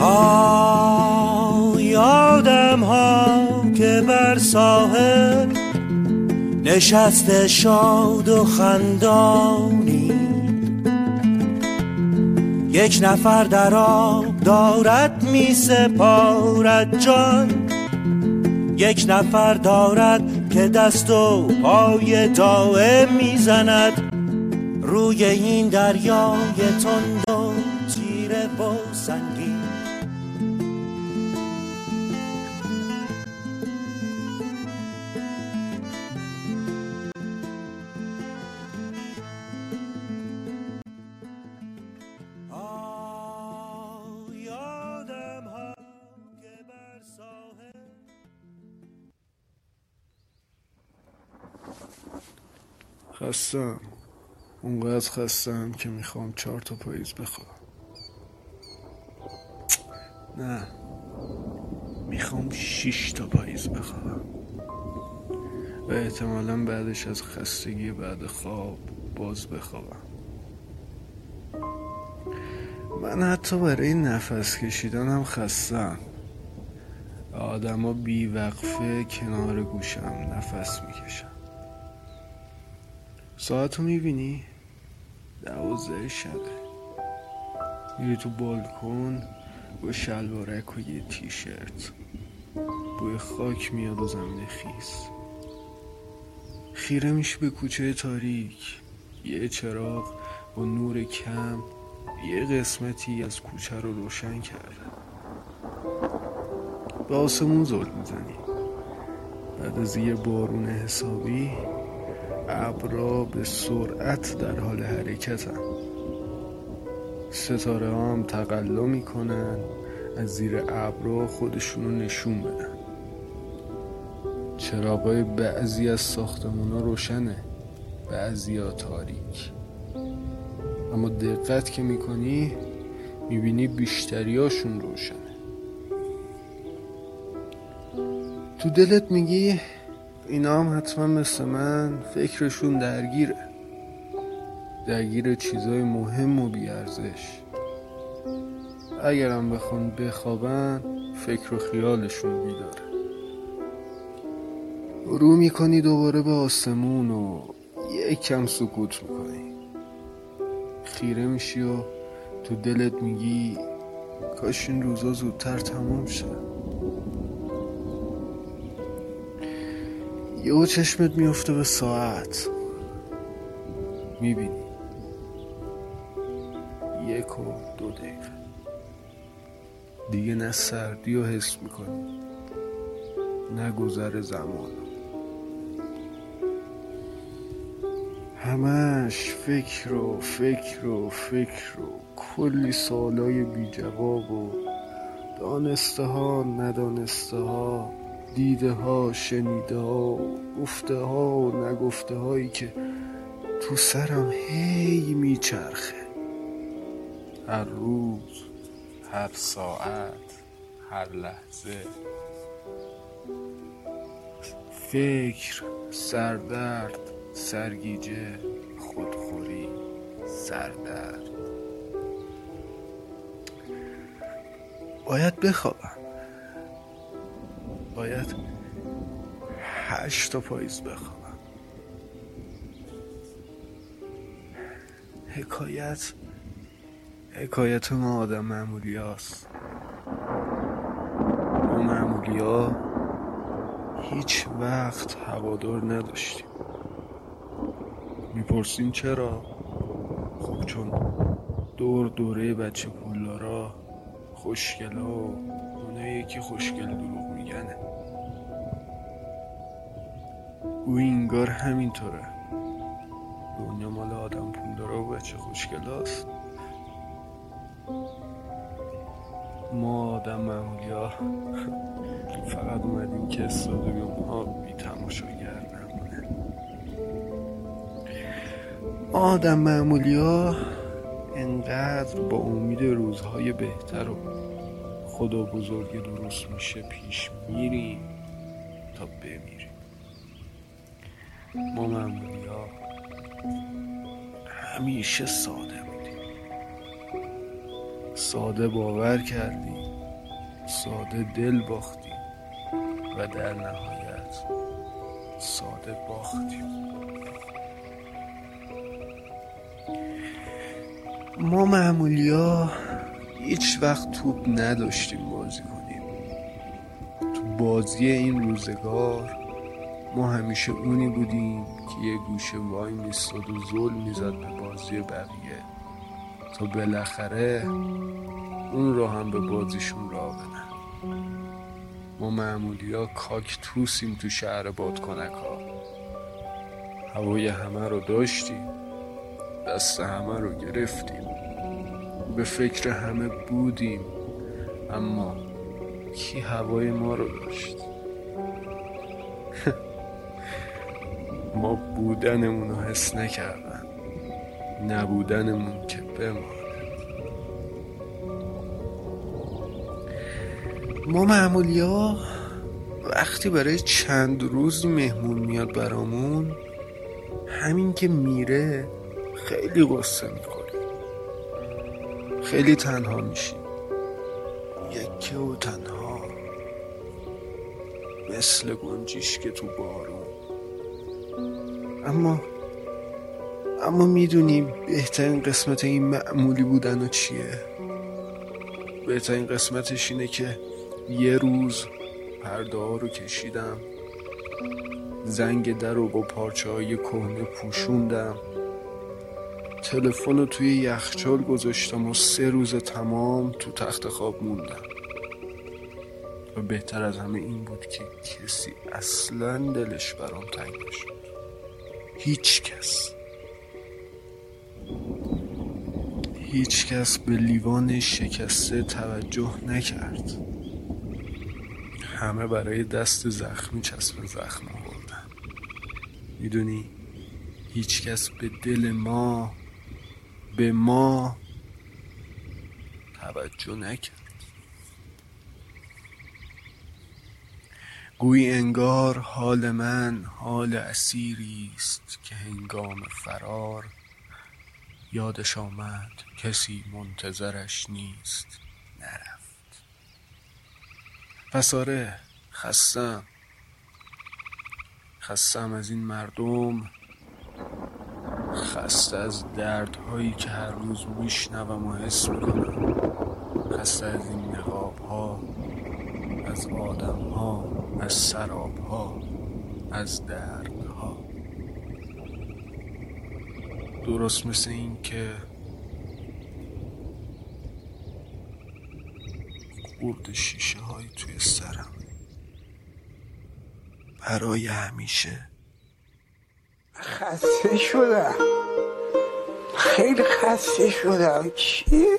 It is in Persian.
آه یادم ها که بر ساحل نشست شاد و خندانی. یک نفر در آب دارد می سپارد جان. یک نفر دارد که دست و پای دائم می‌زند روی این دریای تند و تیره و سنگین. خستم. اونقدر خستم که می‌خوام چهار تا پاییز بخوام نه. می‌خوام شیش تا پاییز بخوام و احتمالا بعدش از خستگی بعد خواب باز بخوابم من حتی برای نفس کشیدن هم خستم. آدما بیوقفه کنار گوشم نفس می‌کشم ساعت رو می‌بینی؟ دوازده شبه. میری تو بالکن با شلوارک و یه تیشرت. بوی خاک میاد و زمین خیس. خیره میشی به کوچه تاریک. یه چراغ با نور کم یه قسمتی از کوچه رو روشن کرده. به آسمون زل می‌زنی. بعد از یه بارون حسابی ابرا به سرعت در حال حرکتن. ستاره ها هم تقلا می‌کنن از زیر ابرا خودشونو نشون بدن. چراغای بعضی از ساختمون ها روشنه بعضی ها تاریک. اما دقت که می‌کنی می‌بینی بیشتریاشون روشنه. تو دلت میگی اینا هم حتما مثل من فکرشون درگیره. درگیر چیزای مهم و بیارزش اگرم بخون بخوابن فکر و خیالشون بیداره. رو می‌کنی دوباره به آسمون و یک کم سکوت می‌کنی. خیره میشی و تو دلت میگی کاش این روزا زودتر تموم شد یهو چشمت میفته به ساعت. می‌بینی. یک و دو دقیقه. دیگه نه سردی رو حس می‌کنی. نه گذر زمان. همش فکر و فکر و فکر و کلی سالای بی جواب و دانسته ها ندانسته ها. دیده ها شنیده ها گفته ها و نگفته هایی که تو سرم هی میچرخه. هر روز هر ساعت هر لحظه. فکر سردرد سرگیجه خودخوری سردرد. باید بخوابم. باید هشت تا پاییز بخوابم. حکایت حکایت ما آدم معمولی هاست. ما معمولی ها هیچ وقت هوادار نداشتیم. می‌پرسیم چرا؟ خب چون دور دوره بچه پولدارا خوشگلا و اونایی که خوشگل دروغ میگنه. گویی انگار همینطوره. دنیا مال آدم پولدارا و بچه خوشگلاست ما آدم معمولی ها فقط اومدیم که استادیوم ها بی تماشاگر نمونه. ما آدم معمولی ها انقدر با امید روزهای بهتر و خدا بزرگ درست میشه پیش میریم تا بمیریم ما معمولی همیشه ساده بودیم. ساده باور کردیم ساده دل باختیم و در نهایت ساده باختیم. ما معمولی ها هیچ وقت توپ نداشتیم بازی کنیم. تو بازی این روزگار ما همیشه اونی بودیم که یه گوشه وای میستاد و زل می‌زد به بازی بقیه. تا بالاخره اون رو هم به بازیشون را بدن ما معمولی ها کاک توسیم تو شهر بادکنک ها هوای همه رو داشتیم. دست همه رو گرفتیم. به فکر همه بودیم اما کی هوای ما رو داشت؟ ما بودنمون رو حس نکردن نبودنمون که بماند. ما معمولی ها وقتی برای چند روز مهمون میاد برامون همین که میره خیلی غصه می‌کنیم خیلی تنها میشیم. یکه و تنها. مثل گنجیش که تو بارون. اما اما می‌دونیم بهترین قسمت این معمولی بودن و چیه. بهترین قسمتش اینه که یه روز پرده رو کشیدم. زنگ در رو با پارچه های کهنه پوشوندم. تلفن رو توی یخچال گذاشتم و سه روز تمام تو تخت خواب موندم. و بهتر از همه این بود که کسی اصلا دلش برام تنگ نشد. هیچ کس. هیچ کس به لیوان شکسته توجه نکرد. همه برای دست زخمی چسب زخم آوردن. می‌دونی؟ هیچ کس به دل ما به ما توجه نکرد. گویی انگار حال من حال اسیری است که هنگام فرار یادش آمد کسی منتظرش نیست. نرفت. پس آره خستم. خستم از این مردم. خسته از دردهایی که هر روز میشنوم و حس می‌کنم. خسته از این نقاب ها از آدم ها از سراب ها از دردها. درست مثل این که خورد شیشه های توی سرم. برای همیشه. خسته شدم خیلی خسته شدم چیه؟